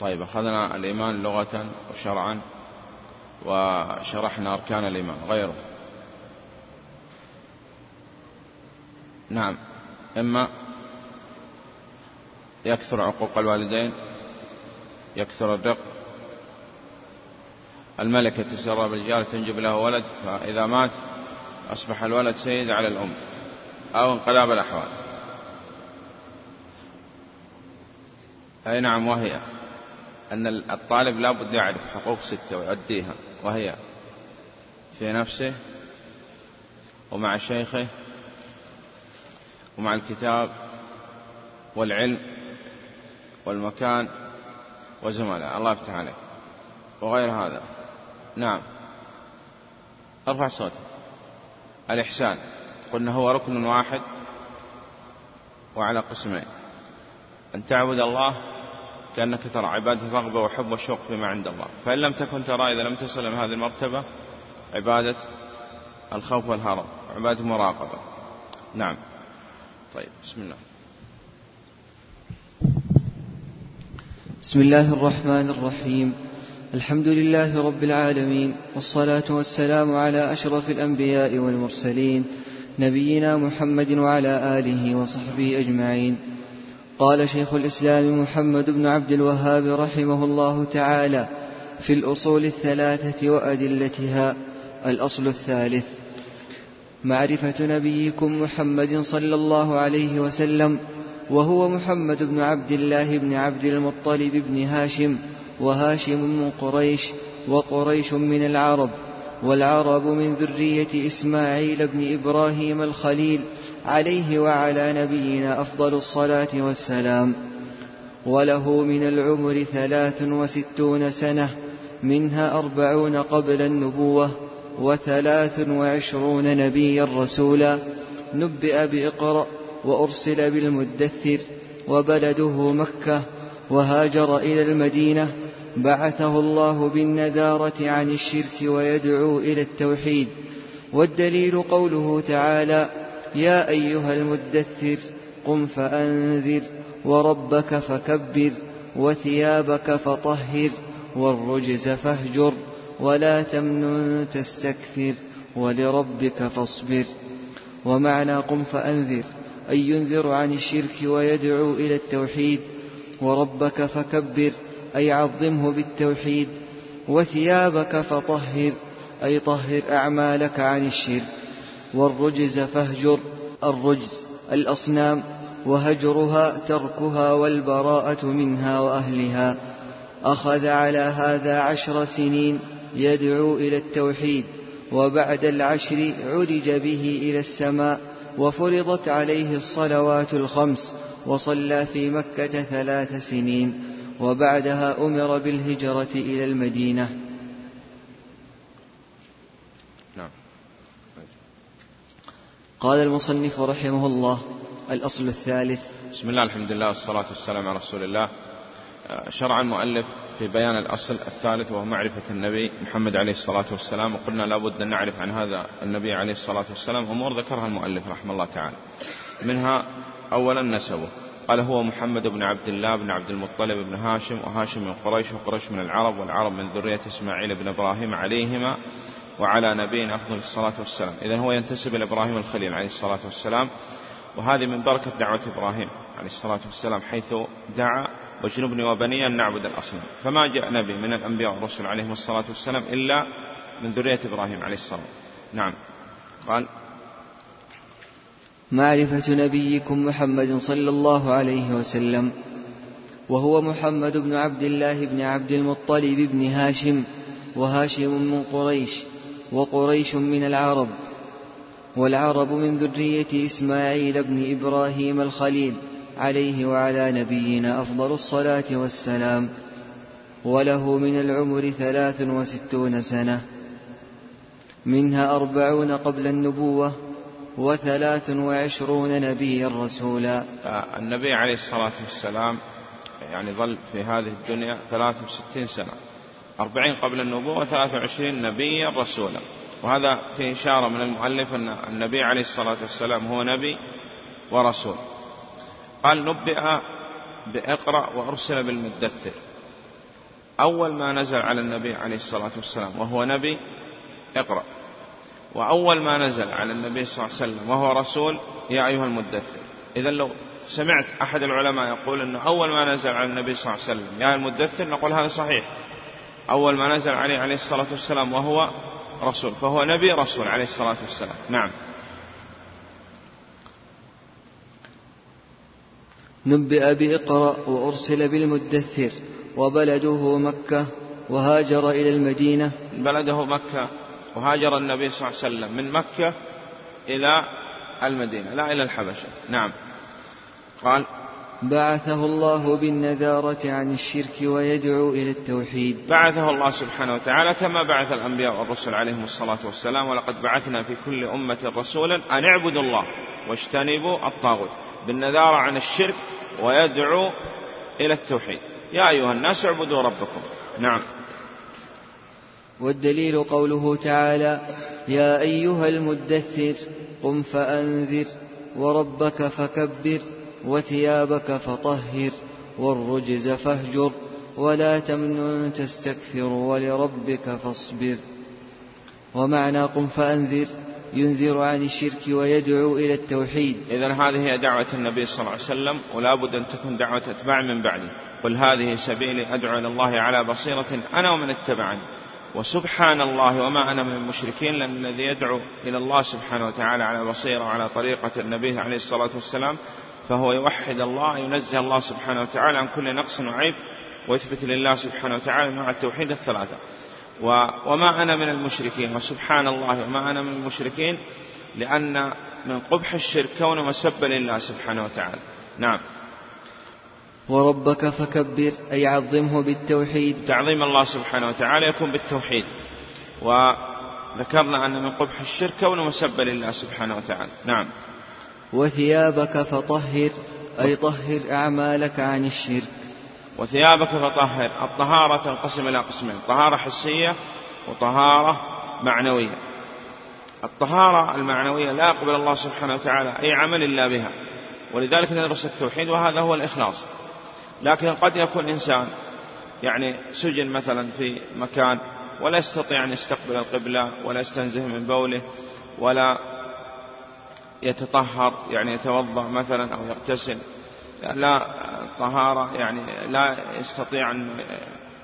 طيب أخذنا الإيمان لغة وشرعا وشرحنا أركان الإيمان غيره. نعم. إما يكثر عقوق الوالدين يكثر الرق. الملكة تسرى بالجار تنجب له ولد فإذا مات أصبح الولد سيد على الأم أو انقلاب الأحوال. أي نعم وهي. أن الطالب لا بد يعرف حقوق ستة ويؤديها وهي في نفسه ومع شيخه ومع الكتاب والعلم والمكان وزملاء. الله يفتح عليك. وغير هذا. نعم. ارفع صوتك. الإحسان. قلنا هو ركن واحد وعلى قسمين. أن تعبد الله كأنك ترى عبادة الرغبة وحب والشوق فيما عند الله. فإن لم تكن ترى إذا لم تصل هذه المرتبة عبادة الخوف والهرب عبادة المراقبة نعم. طيب بسم الله. بسم الله الرحمن الرحيم. الحمد لله رب العالمين والصلاة والسلام على أشرف الأنبياء والمرسلين نبينا محمد وعلى آله وصحبه أجمعين. قال شيخ الإسلام محمد بن عبد الوهاب رحمه الله تعالى في الأصول الثلاثة وأدلتها. الأصل الثالث معرفة نبيكم محمد صلى الله عليه وسلم وهو محمد بن عبد الله بن عبد المطلب بن هاشم وهاشم من قريش وقريش من العرب والعرب من ذرية إسماعيل بن إبراهيم الخليل عليه وعلى نبينا أفضل الصلاة والسلام. وله من العمر ثلاث وستون سنة منها أربعون قبل النبوة وثلاث وعشرون نبيا رسولا. نبئ بإقرأ وأرسل بالمدثر وبلده مكة وهاجر إلى المدينة. بعثه الله بالنذارة عن الشرك ويدعو إلى التوحيد. والدليل قوله تعالى يا أيها المدثر قم فأنذر وربك فكبر وثيابك فطهر والرجز فاهجر ولا تمنن تستكثر ولربك فاصبر. ومعنى قم فأنذر أي ينذر عن الشرك ويدعو إلى التوحيد وربك فكبر أي عظمه بالتوحيد وثيابك فطهر أي طهر أعمالك عن الشرك. والرجز فاهجر الرجز الأصنام وهجرها تركها والبراءة منها وأهلها. أخذ على هذا عشر سنين يدعو إلى التوحيد وبعد العشر عرج به إلى السماء وفرضت عليه الصلوات الخمس وصلى في مكة ثلاث سنين وبعدها أمر بالهجرة إلى المدينة. قال المصنف رحمه الله الأصل الثالث. بسم الله الحمد لله والصلاة والسلام على رسول الله. شرع المؤلف في بيان الأصل الثالث وهو معرفة النبي محمد عليه الصلاة والسلام وقلنا لابد أن نعرف عن هذا النبي عليه الصلاة والسلام أمور ذكرها المؤلف رحمه الله تعالى. منها أولا نسبه. قال هو محمد بن عبد الله بن عبد المطلب بن هاشم وهاشم من قريش وقريش من العرب والعرب من ذرية إسماعيل بن إبراهيم عليهما وعلى نبينا أفضل الصلاة والسلام. إذا هو ينتسب إلى إبراهيم الخليل عليه الصلاة والسلام. وهذه من بركة دعوة إبراهيم عليه الصلاة والسلام حيث دعا واجنبني وبني أن نعبد الأصنام. فما جاء نبي من الأنبياء والرسل عليهم الصلاة والسلام إلا من ذرية إبراهيم عليه الصلاة نعم. قال معرفة نبيكم محمد صلى الله عليه وسلم وهو محمد بن عبد الله بن عبد المطلب بن هاشم وهاشم من قريش. وقريش من العرب والعرب من ذرية إسماعيل بن إبراهيم الخليل عليه وعلى نبينا أفضل الصلاة والسلام وله من العمر ثلاث وستون سنة منها أربعون قبل النبوة وثلاث وعشرون نبيا رسولا. النبي عليه الصلاة والسلام يعني ظل في هذه الدنيا ثلاث وستين سنة. أربعين قبل النبوة وثلاث وعشرين نبيا رسولا. وهذا في إشارة من المؤلف أن النبي عليه الصلاة والسلام هو نبي ورسول. قال نبئ بإقرأ وأرسل بالمدثر. أول ما نزل على النبي عليه الصلاة والسلام وهو نبي إقرأ. وأول ما نزل على النبي صلى الله عليه وسلم وهو رسول يا أيها المدثر. إذا لو سمعت أحد العلماء يقول أنه أول ما نزل على النبي صلى الله عليه وسلم يا المدثر نقول هذا صحيح. أول ما نزل عليه عليه الصلاة والسلام وهو رسول. فهو نبي رسول عليه الصلاة والسلام. نعم. نبئ بإقرأ وأرسل بالمدثر وبلده مكة وهاجر إلى المدينة. بلده مكة وهاجر النبي صلى الله عليه وسلم من مكة إلى المدينة لا إلى الحبشة. نعم. قال بعثه الله بالنذارة عن الشرك ويدعو إلى التوحيد. بعثه الله سبحانه وتعالى كما بعث الأنبياء والرسل عليهم الصلاة والسلام ولقد بعثنا في كل أمة رسولا أن اعبدوا الله واجتنبوا الطاغوت بالنذارة عن الشرك ويدعو إلى التوحيد. يا أيها الناس اعبدوا ربكم. نعم. والدليل قوله تعالى يا أيها المدثر قم فأنذر وربك فكبر. وثيابك فطهر والرجز فاهجر ولا تمنن تستكثر ولربك فاصبر. ومعنى قم فأنذر ينذر عن الشرك ويدعو إلى التوحيد. إذا هذه هي دعوة النبي صلى الله عليه وسلم ولا بد أن تكون دعوة أتباع من بعده. قل هذه سبيلي أدعو إلى الله على بصيرة أنا ومن اتبعني. وسبحان الله وما أنا من المشركين لأن الذي يدعو إلى الله سبحانه وتعالى على بصيرة وعلى طريقة النبي عليه الصلاة والسلام فهو يوحد الله ينزه الله سبحانه وتعالى عن كل نقص وعيب ويثبت لله سبحانه وتعالى مع التوحيد الثلاثة. وما أنا من المشركين وسبحان الله وما أنا من المشركين لأن من قبح الشرك كونه مسبا لله سبحانه وتعالى. نعم. وربك فكبر أي عظمه بالتوحيد. تعظيم الله سبحانه وتعالى يكون بالتوحيد. وذكرنا أن من قبح الشرك كونه مسبا لله سبحانه وتعالى. نعم. وثيابك فطهر أي طهر أعمالك عن الشرك. وثيابك فطهر الطهارة تنقسم إلى قسمين طهارة حسية وطهارة معنوية. الطهارة المعنوية لا يقبل الله سبحانه وتعالى أي عمل إلا بها ولذلك ندرس التوحيد وهذا هو الإخلاص. لكن قد يكون إنسان يعني سجن مثلا في مكان ولا يستطيع أن يستقبل القبلة ولا يستنزه من بوله ولا يتطهر يعني يتوضأ مثلا أو يغتسل. لا طهارة يعني لا يستطيع أن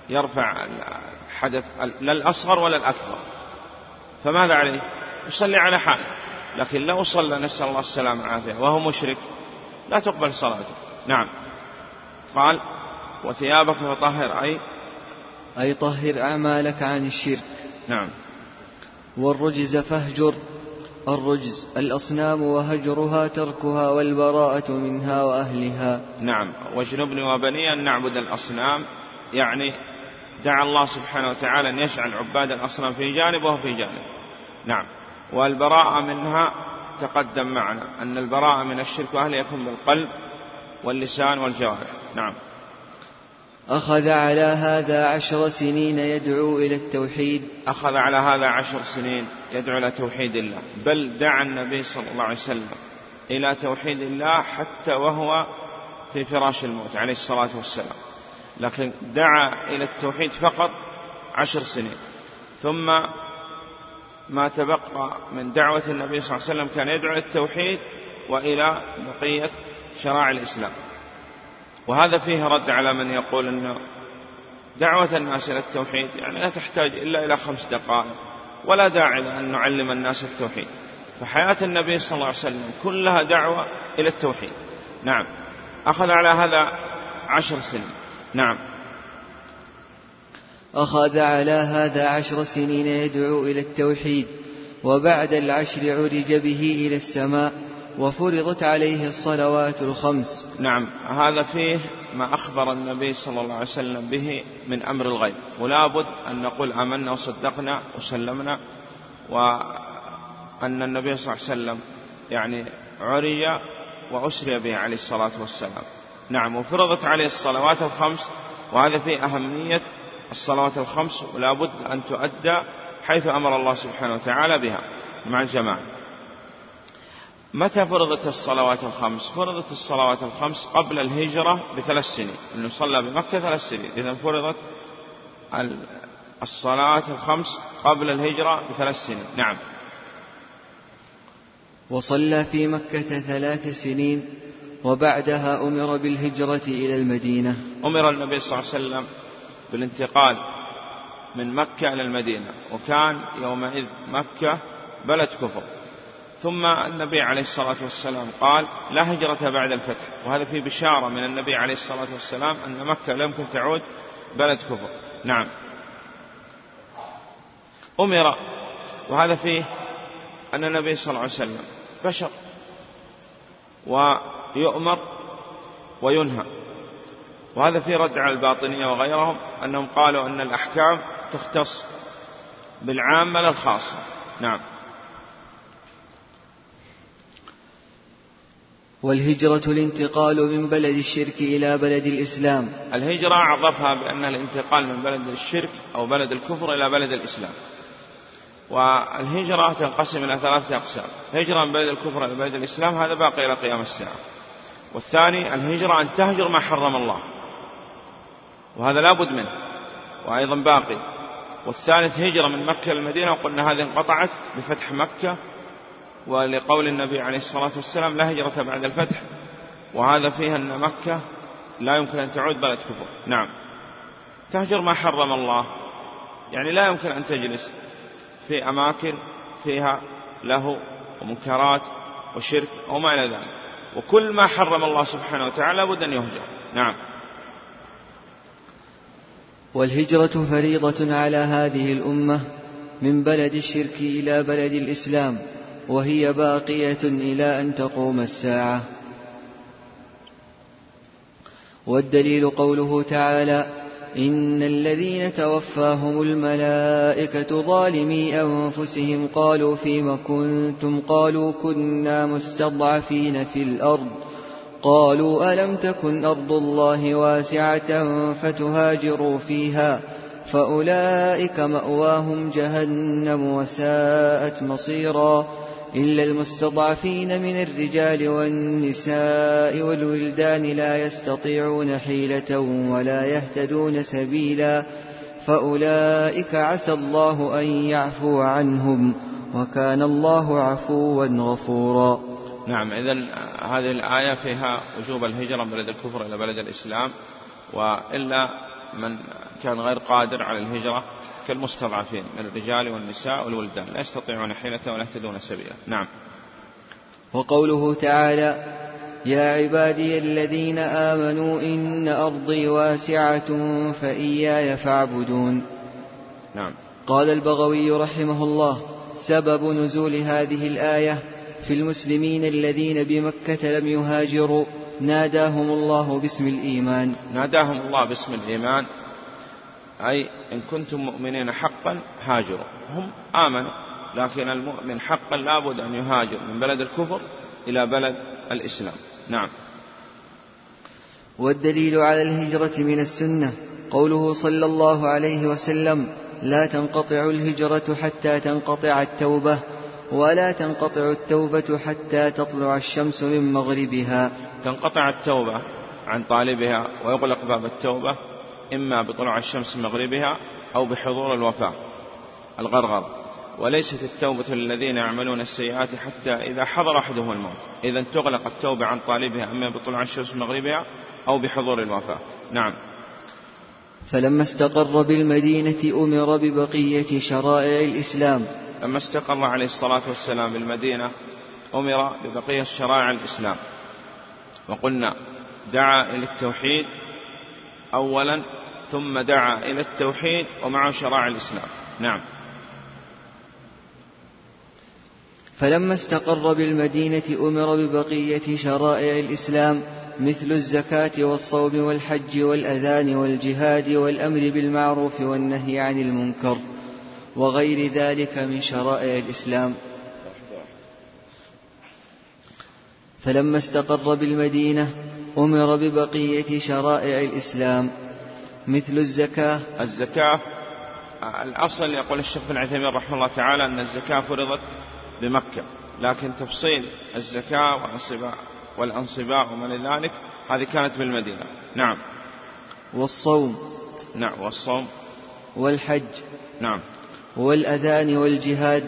يرفع الحدث لا الأصغر ولا الأكبر. فماذا عليه؟ يصلي على حاله. لكن لو صلى نسأل الله السلامة والعافية وهو مشرك لا تقبل صلاته. نعم. قال وثيابك فطهر أي؟ أي طهر أعمالك عن الشرك. نعم. والرجز فاهجر. الرجز الأصنام وهجرها تركها والبراءة منها وأهلها. نعم. واجنبني وبني أن نعبد الأصنام يعني دعا الله سبحانه وتعالى أن يجعل عباد الأصنام في جانب وهو في جانب نعم. والبراءة منها تقدم معنا أن البراءة من الشرك وأهله يكون بالقلب واللسان والجوارح. نعم. أخذ على هذا عشر سنين يدعو إلى التوحيد. أخذ على هذا عشر سنين يدعو إلى توحيد الله. بل دعا النبي صلى الله عليه وسلم إلى توحيد الله حتى وهو في فراش الموت عليه الصلاة والسلام. لكن دعا إلى التوحيد فقط عشر سنين. ثم ما تبقى من دعوة النبي صلى الله عليه وسلم كان يدعو إلى التوحيد وإلى بقية شرائع الإسلام. وهذا فيه رد على من يقول أن دعوة الناس إلى التوحيد يعني لا تحتاج إلا إلى خمس دقائق ولا داعي أن نعلم الناس التوحيد. فحياة النبي صلى الله عليه وسلم كلها دعوة إلى التوحيد. نعم. أخذ على هذا عشر سنين. نعم. أخذ على هذا عشر سنين يدعو إلى التوحيد وبعد العشر عرج به إلى السماء. وفرضت عليه الصلوات الخمس. نعم هذا فيه ما أخبر النبي صلى الله عليه وسلم به من أمر الغيب. ولا بد أن نقول آمنا وصدقنا وسلمنا وأن النبي صلى الله عليه وسلم يعني عري وأسري به عليه الصلاة والسلام. نعم وفرضت عليه الصلوات الخمس وهذا فيه أهمية الصلوات الخمس ولا بد أن تؤدى حيث أمر الله سبحانه وتعالى بها. مع الجماعة. متى فرضت الصلوات الخمس؟ فرضت الصلوات الخمس قبل الهجرة بثلاث سنين. أنه صلى بمكة ثلاث سنين. إذا فرضت الصلاة الخمس قبل الهجرة بثلاث سنين. نعم. وصلى في مكة ثلاث سنين وبعدها أمر بالهجرة إلى المدينة. أمر النبي صلى الله عليه وسلم بالانتقال من مكة إلى المدينة. وكان يومئذ مكة بلد كفر. ثم النبي عليه الصلاة والسلام قال لا هجرة بعد الفتح. وهذا في بشارة من النبي عليه الصلاة والسلام أن مكة لا يمكن تعود بلد كفر. نعم. أمر. وهذا فيه أن النبي صلى الله عليه وسلم بشر. ويؤمر وينهى. وهذا في رد على الباطنية وغيرهم أنهم قالوا أن الأحكام تختص بالعامة للخاصة نعم. والهجرة الانتقال من بلد الشرك إلى بلد الإسلام. الهجرة عرفها بأنها الانتقال من بلد الشرك أو بلد الكفر إلى بلد الإسلام. والهجرة تنقسم إلى ثلاثة أقسام. هجرة من بلد الكفر إلى بلد الإسلام هذا باقي إلى قيام الساعة. والثاني الهجرة أن تهجر ما حرم الله. وهذا لا بد منه وأيضا باقي. والثالث هجرة من مكة للمدينة وقلنا هذه انقطعت بفتح مكة ولقول النبي عليه الصلاة والسلام لا هجرة بعد الفتح وهذا فيه أن مكة لا يمكن أن تعود بلد كفر. نعم. تهجر ما حرم الله. يعني لا يمكن أن تجلس. في أماكن فيها له ومنكرات وشرك وما إلى ذلك. وكل ما حرم الله سبحانه وتعالى بد أن يهجر. نعم. والهجرة فريضة على هذه الأمة من بلد الشرك إلى بلد الإسلام. وهي باقية إلى أن تقوم الساعة. والدليل قوله تعالى إن الذين توفاهم الملائكة ظالمي أنفسهم قالوا فيم كنتم؟ قالوا كنا مستضعفين في الأرض. قالوا ألم تكن أرض الله واسعة فتهاجروا فيها فأولئك مأواهم جهنم وساءت مصيرا. إلا المستضعفين من الرجال والنساء والولدان لا يستطيعون حيلة ولا يهتدون سبيلا فأولئك عسى الله أن يعفو عنهم وكان الله عفوا غفورا. نعم إذا هذه الآية فيها وجوب الهجرة من بلد الكفر إلى بلد الإسلام وإلا من كان غير قادر على الهجرة كالمستضعفين من الرجال والنساء والولدان لا يستطيعون حيلة ولا يهتدون سبيلا. نعم. وقوله تعالى يا عبادي الذين آمنوا إن أرضي واسعة فإياي فاعبدون. نعم. قال البغوي رحمه الله سبب نزول هذه الآية في المسلمين الذين بمكة لم يهاجروا ناداهم الله باسم الإيمان. ناداهم الله باسم الإيمان. أي إن كنتم مؤمنين حقا هاجروا. هم آمنوا لكن المؤمن حقا لابد أن يهاجر من بلد الكفر إلى بلد الإسلام. نعم. والدليل على الهجرة من السنة قوله صلى الله عليه وسلم لا تنقطع الهجرة حتى تنقطع التوبة ولا تنقطع التوبة حتى تطلع الشمس من مغربها. تنقطع التوبة عن طالبها ويغلق باب التوبة إما بطلوع الشمس من مغربها أو بحضور الوفاة الغرغر. وليست التوبة للذين يعملون السيئات حتى إذا حضر أحدهم الموت. إذا تغلق التوبة عن طالبها إما بطلوع الشمس من مغربها أو بحضور الوفاة. نعم. فلما استقر بالمدينة أمر ببقية شرائع الإسلام. لما استقر عليه الصلاة والسلام بالمدينة أمر ببقية شرائع الإسلام. وقلنا دعا إلى التوحيد أولا ثم دعا إلى التوحيد ومعه شرائع الإسلام. نعم. فلما استقر بالمدينة أمر ببقية شرائع الإسلام مثل الزكاة والصوم والحج والأذان والجهاد والأمر بالمعروف والنهي عن المنكر وغير ذلك من شرائع الإسلام. فلما استقر بالمدينة أمر ببقية شرائع الإسلام مثل الزكاة. الزكاة. الأصل يقول الشيخ بن عثيمين رحمه الله تعالى أن الزكاة فرضت بمكة لكن تفصيل الزكاة والانصباء والأنصباء وما ذلك هذه كانت بالمدينة. نعم. والصوم. نعم والصوم. والحج. نعم. والأذان والجهاد.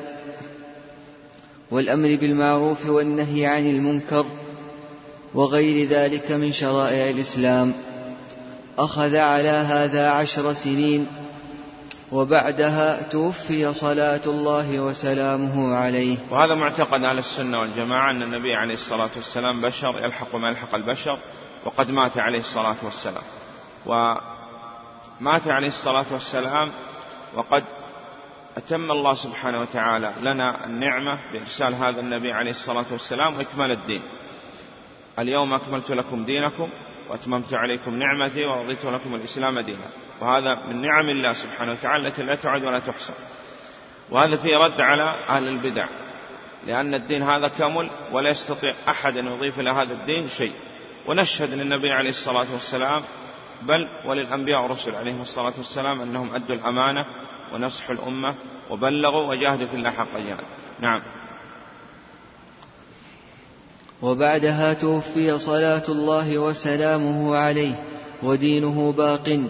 والأمر بالمعروف والنهي عن المنكر. وغير ذلك من شرائع الإسلام. أخذ على هذا عشر سنين وبعدها توفي صلاة الله وسلامه عليه. وهذا معتقد أهل السنة والجماعة أن النبي عليه الصلاة والسلام بشر يلحق ما يلحق البشر وقد مات عليه الصلاة والسلام. ومات عليه الصلاة والسلام وقد أتم الله سبحانه وتعالى لنا النعمة بإرسال هذا النبي عليه الصلاة والسلام وإكمال الدين. اليوم أكملت لكم دينكم وأتممت عليكم نعمتي ورضيت لكم الإسلام دينا. وهذا من نعم الله سبحانه وتعالى التي لا تعد ولا تحصى. وهذا فيه رد على أهل البدع. لأن الدين هذا كمل ولا يستطيع أحد أن يضيف إلى هذا الدين شيء. ونشهد للنبي عليه الصلاة والسلام بل وللأنبياء والرسل عليهم الصلاة والسلام أنهم أدوا الأمانة ونصحوا الأمة وبلغوا وجاهدوا في الله حق جهاد نعم. وبعدها توفي صلاة الله وسلامه عليه ودينه باق.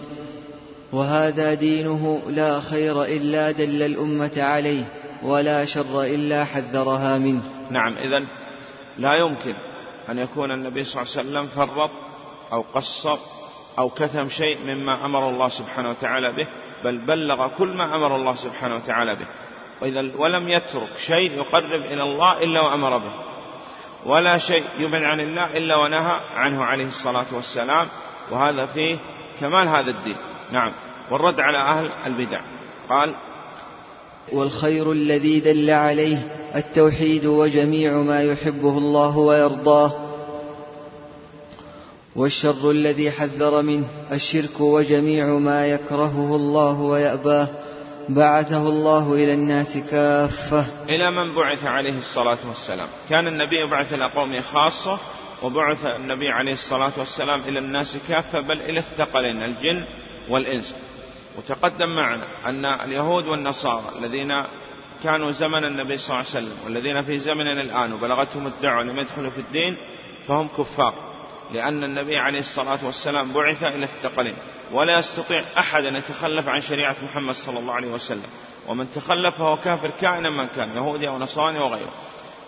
وهذا دينه لا خير إلا دل الأمة عليه ولا شر إلا حذرها منه. نعم إذا لا يمكن أن يكون النبي صلى الله عليه وسلم فرط أو قصر أو كتم شيء مما أمر الله سبحانه وتعالى به بل بلغ كل ما أمر الله سبحانه وتعالى به. وإذا ولم يترك شيء يقرب إلى الله إلا وأمر به. ولا شيء يبعد عن الله إلا ونهى عنه عليه الصلاة والسلام. وهذا فيه كمال هذا الدين. نعم. والرد على أهل البدع. قال والخير الذي دل عليه التوحيد وجميع ما يحبه الله ويرضاه والشر الذي حذر منه الشرك وجميع ما يكرهه الله ويأباه بعثه الله إلى الناس كافة. إلى من بعث عليه الصلاة والسلام. كان النبي يبعث إلى قومه خاصة وبعث النبي عليه الصلاة والسلام إلى الناس كافة بل إلى الثقلين الجن والإنس. وتقدم معنا أن اليهود والنصارى الذين كانوا زمن النبي صلى الله عليه وسلم والذين في زمننا الآن وبلغتهم الدعوة لم يدخلوا في الدين فهم كفار. لأن النبي عليه الصلاة والسلام بعث إلى الثقلين. ولا يستطيع أحد أن يتخلف عن شريعة محمد صلى الله عليه وسلم. ومن تخلف فهو كافر كائنا من كان يهودي أو نصراني وغيره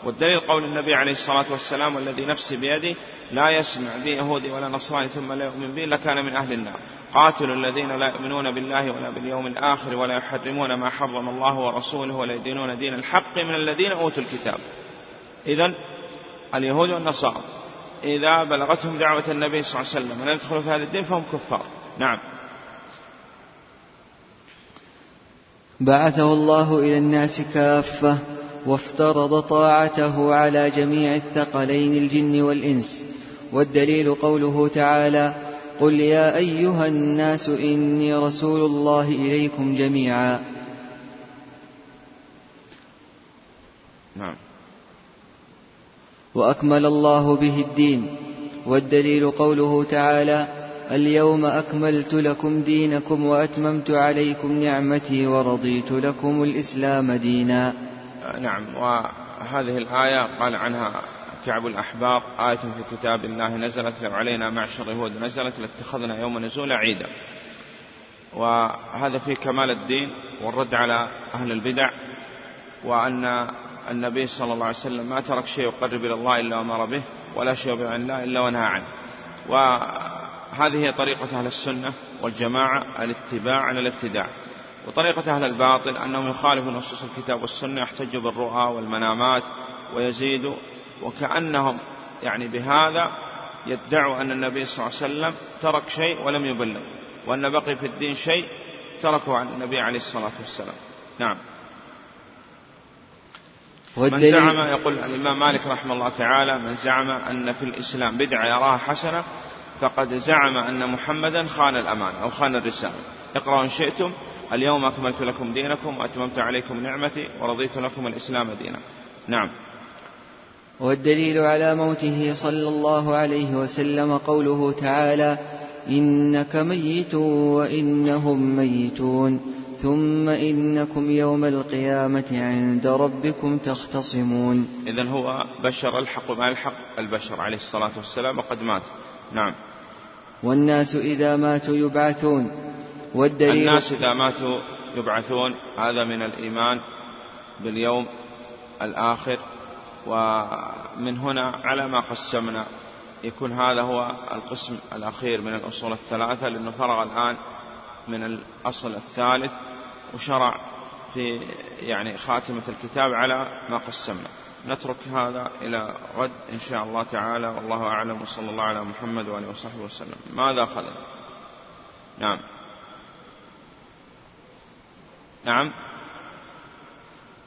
والدليل قول النبي عليه الصلاة والسلام والذي نفسي بيده لا يسمع بي يهودي ولا نصراني ثم لا يؤمن بي لكان من أهل النار. قاتلوا الذين لا يؤمنون بالله ولا باليوم الآخر ولا يحرمون ما حرم الله ورسوله ولا يدينون دين الحق من الذين أوتوا الكتاب. إذا اليهود والنصارى إذا بلغتهم دعوة النبي صلى الله عليه وسلم ولم يدخلوا في هذا الدين؟ فهم كفار. نعم. بعثه الله إلى الناس كافة وافترض طاعته على جميع الثقلين الجن والإنس. والدليل قوله تعالى قل يا أيها الناس إني رسول الله إليكم جميعا. نعم. وأكمل الله به الدين والدليل قوله تعالى اليوم أكملت لكم دينكم وأتممت عليكم نعمتي ورضيت لكم الإسلام دينا. نعم وهذه الآية قال عنها كعب الأحبار آية في كتاب الله نزلت لو علينا معشر يهود نزلت لاتخذنا يوم نزول عيدا. وهذا فيه كمال الدين والرد على أهل البدع وأن النبي صلى الله عليه وسلم ما ترك شيء يقرب إلى الله إلا أمر به ولا شيء يبعد عن الله إلا ونهى عنه. وهذه هي طريقة أهل السنة والجماعة الاتباع عن الابتداع. وطريقة أهل الباطل أنهم يخالفوا نصوص الكتاب والسنة يحتجوا بالرؤى والمنامات ويزيدوا وكأنهم يعني بهذا يدعوا أن النبي صلى الله عليه وسلم ترك شيء ولم يبلغ وأن بقي في الدين شيء تركه عن النبي عليه الصلاة والسلام. نعم. من زعم يقول الإمام مالك رحمه الله تعالى من زعم أن في الإسلام بدعة يراها حسنة فقد زعم أن محمدا خان الأمانة أو خان الرسالة. اقرأوا إن شئتم. اليوم أكملت لكم دينكم وأتممت عليكم نعمتي ورضيت لكم الإسلام دينا. نعم. والدليل على موته صلى الله عليه وسلم قوله تعالى إنك ميت وإنهم ميتون. ثم إنكم يوم القيامة عند ربكم تختصمون. إذا هو بشر الحق ما الحق البشر عليه الصلاة والسلام وقد مات. نعم. والناس إذا ماتوا يبعثون. والدليل الناس إذا ماتوا يبعثون هذا من الإيمان باليوم الآخر. ومن هنا على ما قسمنا يكون هذا هو القسم الأخير من الأصول الثلاثة لأنه فرغ الآن من الأصل الثالث وشرع في يعني خاتمة الكتاب على ما قسمنا. نترك هذا إلى غد إن شاء الله تعالى. والله أعلم. وصلى الله على محمد وآله وصحبه وسلم. ماذا أخذنا؟ نعم. نعم.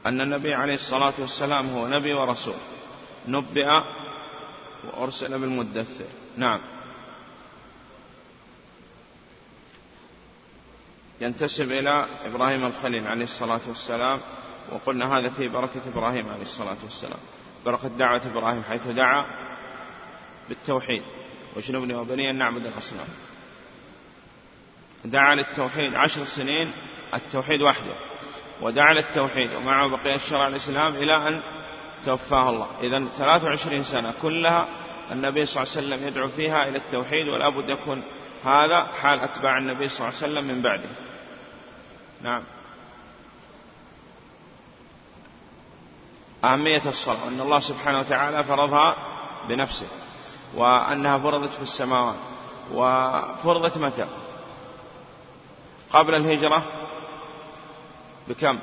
أن النبي عليه الصلاة والسلام هو نبي ورسول. نبئ وأرسل بالمدثر. نعم. ينتسب إلى إبراهيم الخليل عليه الصلاة والسلام وقلنا هذا في بركة إبراهيم عليه الصلاة والسلام. بركة دعوة إبراهيم حيث دعا بالتوحيد. وجنبني وبني أن نعبد الأصنام. دعا للتوحيد عشر سنين التوحيد وحده. ودعا للتوحيد ومعه بقية الشرع الإسلام إلى أن توفاه الله. إذا 23 سنة كلها النبي صلى الله عليه وسلم يدعو فيها إلى التوحيد ولا بد يكون هذا حال أتباع النبي صلى الله عليه وسلم من بعده. نعم. أهمية الصلاة أن الله سبحانه وتعالى فرضها بنفسه وأنها فرضت في السماوات. وفرضت متى؟ قبل الهجرة؟ بكم؟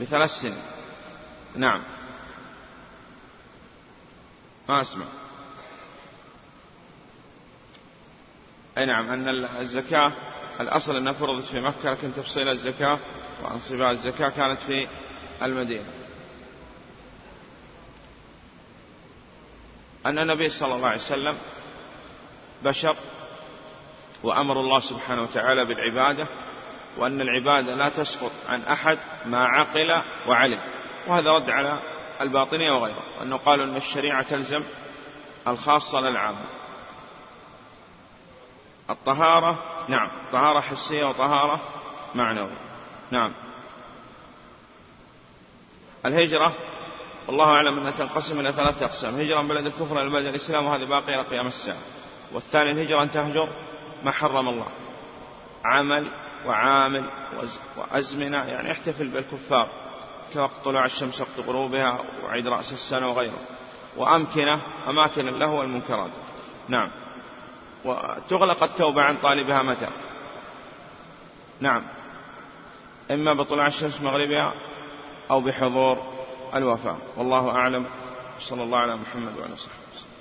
بثلاث سنين. نعم. ما أسمع. أي نعم أن الزكاة الأصل أنها فرضت في مكة لكن تفصيل الزكاة وأنصباء الزكاة كانت في المدينة. أن النبي صلى الله عليه وسلم بشر وأمر الله سبحانه وتعالى بالعبادة وأن العبادة لا تسقط عن أحد ما عقل وعلم. وهذا رد على الباطنية وغيره أنه قالوا أن الشريعة تلزم الخاصة للعامة. الطهارة نعم طهارة حسية وطهارة معنوية. نعم. الهجرة والله أعلم أنها تنقسم إلى ثلاثة أقسام هجرة من بلد الكفر إلى بلد الإسلام وهذه باقية إلى قيام الساعة. والثاني الهجرة أن تهجر ما حرم الله. عمل وعامل وأزمنة يعني احتفل بالكفار كوقت طلوع الشمس وقت غروبها وعيد رأس السنة وغيره. وأمكنة أماكن له والمنكرات. نعم. وتغلق التوبة عن طالبها متى؟ نعم. إما بطلوع الشمس مغربها أو بحضور الوفاة. والله أعلم. صلى الله على محمد وعلى صحبه وسلم.